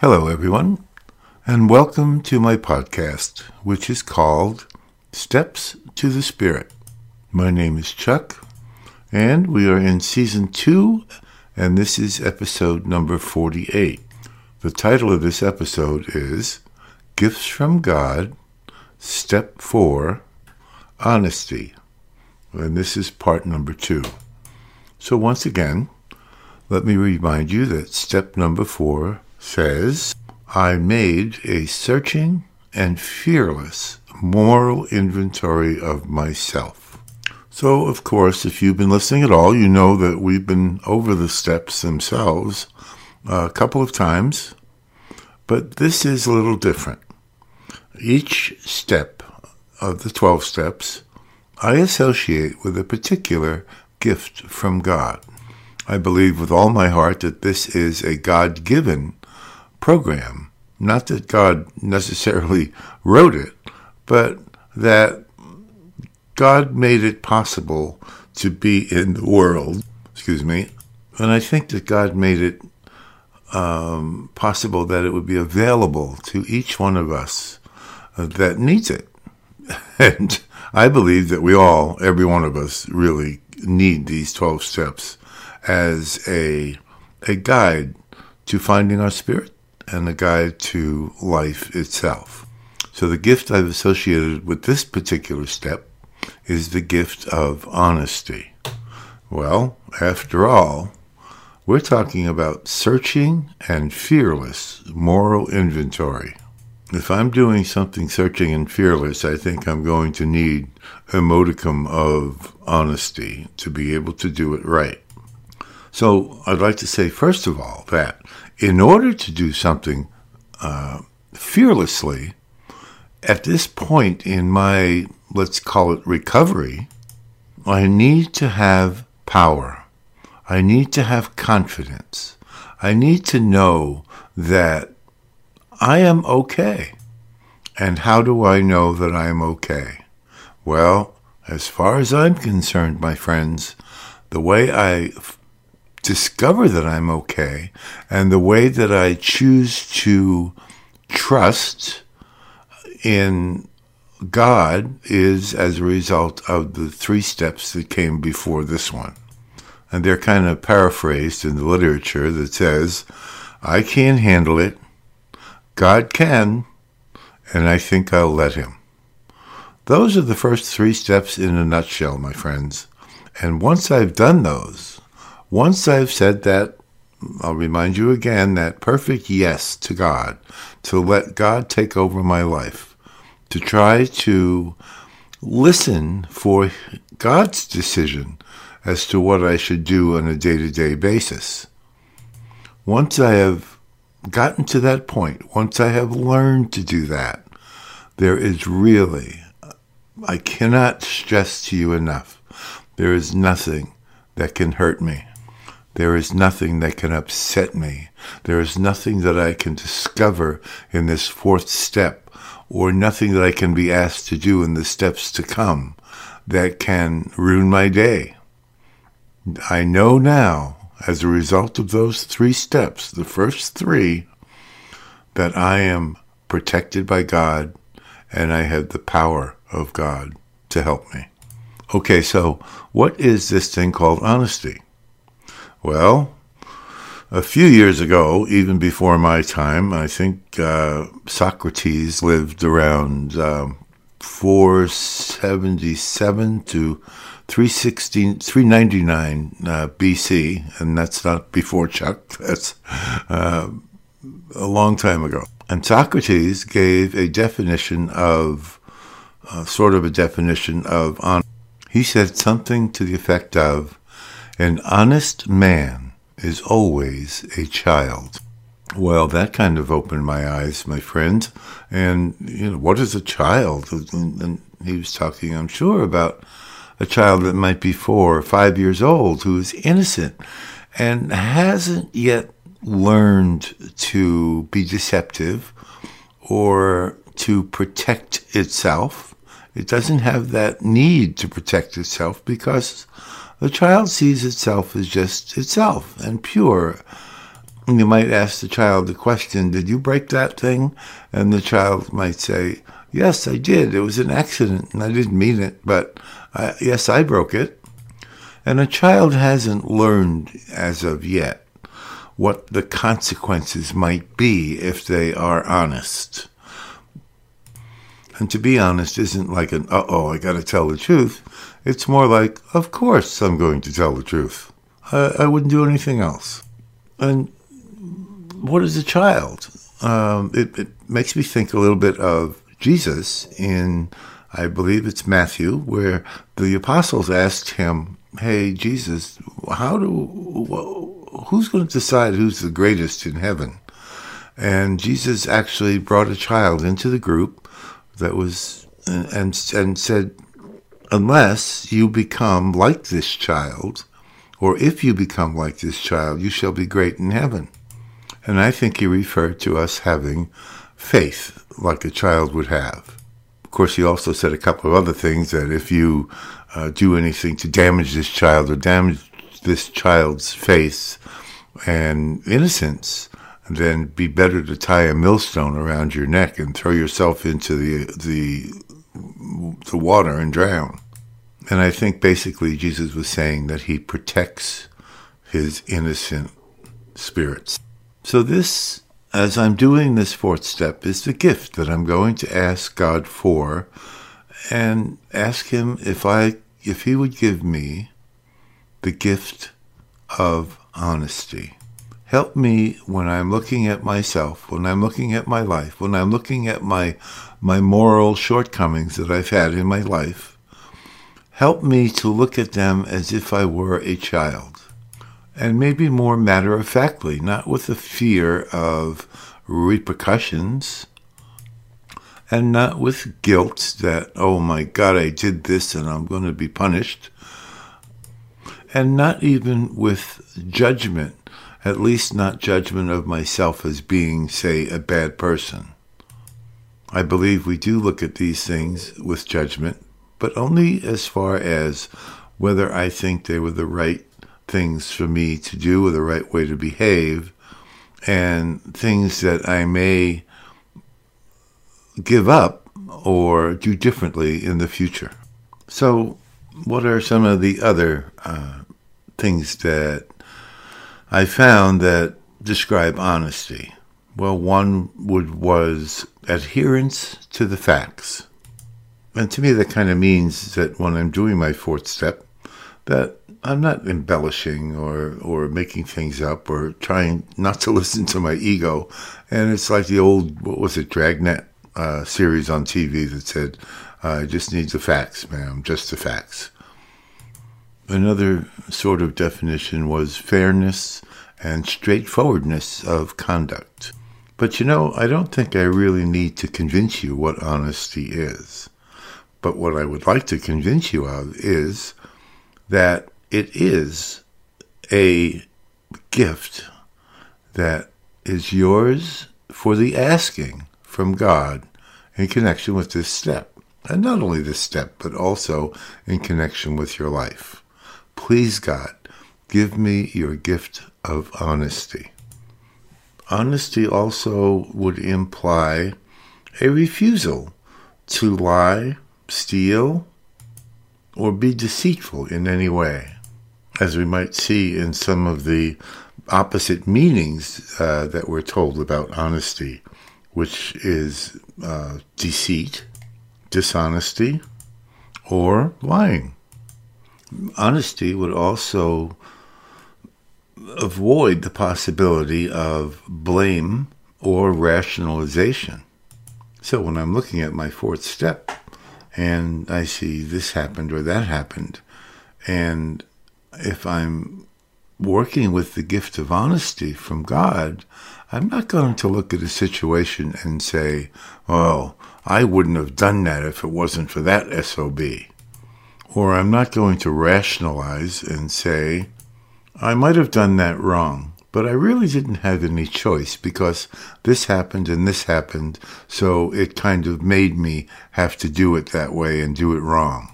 Hello, everyone, and welcome to my podcast, which is called Steps to the Spirit. My name is Chuck, and we are in season two, and this is episode number 48. The title of this episode is Gifts from God, Step 4 Honesty, and this is part number two. So, once again, let me remind you that step number four says, I made a searching and fearless moral inventory of myself. So, of course, if you've been listening at all, you know that we've been over the steps themselves uh, a couple of times, but this is a little different. Each step of the 12 steps I associate with a particular gift from God. I believe with all my heart that this is a God given program. Not that God necessarily wrote it, but that God made it possible to be in the world. Excuse me. And I think that God made it um, possible that it would be available to each one of us uh, that needs it. and I believe that we all, every one of us, really need these 12 steps as a, a guide to finding our spirit and a guide to life itself. So the gift I've associated with this particular step is the gift of honesty. Well, after all, we're talking about searching and fearless moral inventory. If I'm doing something searching and fearless, I think I'm going to need a modicum of honesty to be able to do it right. So I'd like to say, first of all, that in order to do something uh, fearlessly, at this point in my, let's call it recovery, I need to have power. I need to have confidence. I need to know that I am okay. And how do I know that I am okay? Well, as far as I'm concerned, my friends, the way I discover that I'm okay and the way that I choose to trust in God is as a result of the three steps that came before this one. And they're kind of paraphrased in the literature that says, I can't handle it. God can, and I think I'll let him. Those are the first three steps in a nutshell, my friends. And once I've done those, once I've said that, I'll remind you again that perfect yes to God, to let God take over my life, to try to listen for God's decision as to what I should do on a day to day basis. Once I have gotten to that point, once I have learned to do that, there is really, I cannot stress to you enough, there is nothing that can hurt me. There is nothing that can upset me. There is nothing that I can discover in this fourth step, or nothing that I can be asked to do in the steps to come that can ruin my day. I know now as a result of those three steps, the first three, that I am protected by God and I have the power of God to help me. Okay, so what is this thing called honesty? Well, a few years ago, even before my time, I think uh, Socrates lived around um, 477 to 316, 399 uh, BC, and that's not before Chuck, that's uh, a long time ago. And Socrates gave a definition of, uh, sort of a definition of honor. He said something to the effect of, an honest man is always a child. Well, that kind of opened my eyes, my friend. And, you know, what is a child? And he was talking, I'm sure, about a child that might be four or five years old who is innocent and hasn't yet learned to be deceptive or to protect itself. It doesn't have that need to protect itself because the child sees itself as just itself and pure you might ask the child the question, Did you break that thing? And the child might say, Yes, I did. It was an accident and I didn't mean it, but uh, yes, I broke it. And a child hasn't learned as of yet what the consequences might be if they are honest. And to be honest isn't like an, uh oh, I got to tell the truth. It's more like, of course I'm going to tell the truth. I, I wouldn't do anything else. And what is a child? Um, it, it makes me think a little bit of Jesus in, I believe it's Matthew, where the apostles asked him, Hey, Jesus, how do, who's going to decide who's the greatest in heaven? And Jesus actually brought a child into the group that was, and, and said, Unless you become like this child, or if you become like this child, you shall be great in heaven. And I think he referred to us having faith like a child would have. Of course, he also said a couple of other things that if you uh, do anything to damage this child or damage this child's faith and innocence, then be better to tie a millstone around your neck and throw yourself into the the the water and drown. And I think basically Jesus was saying that he protects his innocent spirits. So, this, as I'm doing this fourth step, is the gift that I'm going to ask God for and ask Him if, I, if He would give me the gift of honesty. Help me when I'm looking at myself, when I'm looking at my life, when I'm looking at my, my moral shortcomings that I've had in my life. Help me to look at them as if I were a child and maybe more matter of factly, not with the fear of repercussions and not with guilt that, oh my God, I did this and I'm going to be punished, and not even with judgment, at least not judgment of myself as being, say, a bad person. I believe we do look at these things with judgment, but only as far as whether I think they were the right things for me to do or the right way to behave, and things that I may give up or do differently in the future. So, what are some of the other uh, things that I found that describe honesty? Well, one would was adherence to the facts. And to me, that kind of means that when I'm doing my fourth step, that I'm not embellishing or or making things up or trying not to listen to my ego. And it's like the old what was it Dragnet uh, series on TV that said, "I just need the facts, ma'am, just the facts." Another sort of definition was fairness and straightforwardness of conduct. But you know, I don't think I really need to convince you what honesty is. But what I would like to convince you of is that it is a gift that is yours for the asking from God in connection with this step. And not only this step, but also in connection with your life. Please, God, give me your gift of honesty. Honesty also would imply a refusal to lie, steal, or be deceitful in any way as we might see in some of the opposite meanings uh, that we're told about honesty, which is uh, deceit, dishonesty, or lying. Honesty would also avoid the possibility of blame or rationalization. So when I'm looking at my fourth step and I see this happened or that happened, and if I'm working with the gift of honesty from God, I'm not going to look at a situation and say, well, I wouldn't have done that if it wasn't for that SOB. Or I'm not going to rationalize and say, I might have done that wrong, but I really didn't have any choice because this happened and this happened, so it kind of made me have to do it that way and do it wrong.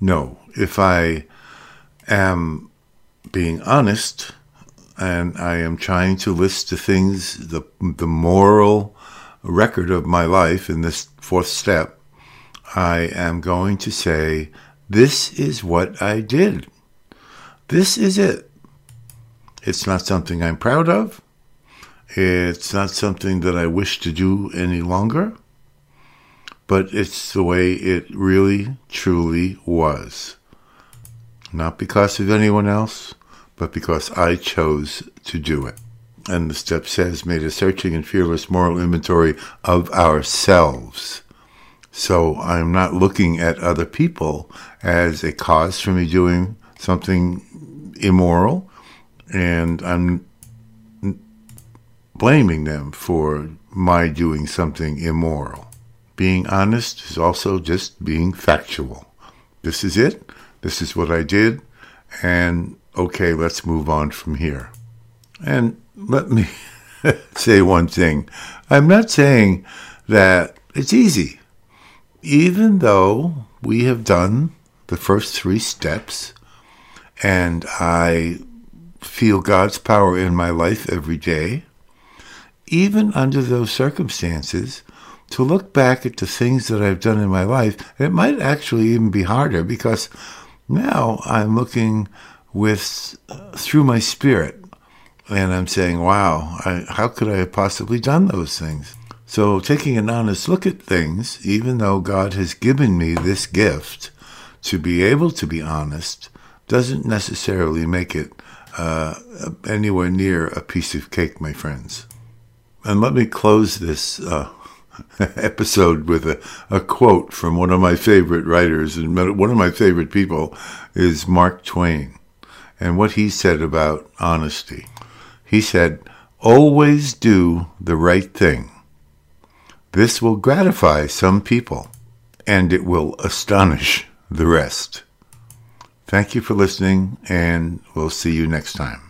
No, if I am being honest and I am trying to list the things, the, the moral record of my life in this fourth step, I am going to say, this is what I did. This is it. It's not something I'm proud of. It's not something that I wish to do any longer, but it's the way it really, truly was. Not because of anyone else, but because I chose to do it. And the step says, made a searching and fearless moral inventory of ourselves. So I'm not looking at other people as a cause for me doing something immoral, and I'm blaming them for my doing something immoral. Being honest is also just being factual. This is it. This is what I did. And okay, let's move on from here. And let me say one thing. I'm not saying that it's easy. Even though we have done the first three steps and I feel God's power in my life every day, even under those circumstances, to look back at the things that I've done in my life, it might actually even be harder because now I'm looking with through my spirit and I'm saying, wow, I, how could I have possibly done those things? So taking an honest look at things, even though God has given me this gift to be able to be honest, doesn't necessarily make it uh, anywhere near a piece of cake, my friends. And let me close this uh, episode with a, a quote from one of my favorite writers, and one of my favorite people is Mark Twain, and what he said about honesty. He said, Always do the right thing. This will gratify some people, and it will astonish the rest. Thank you for listening, and we'll see you next time.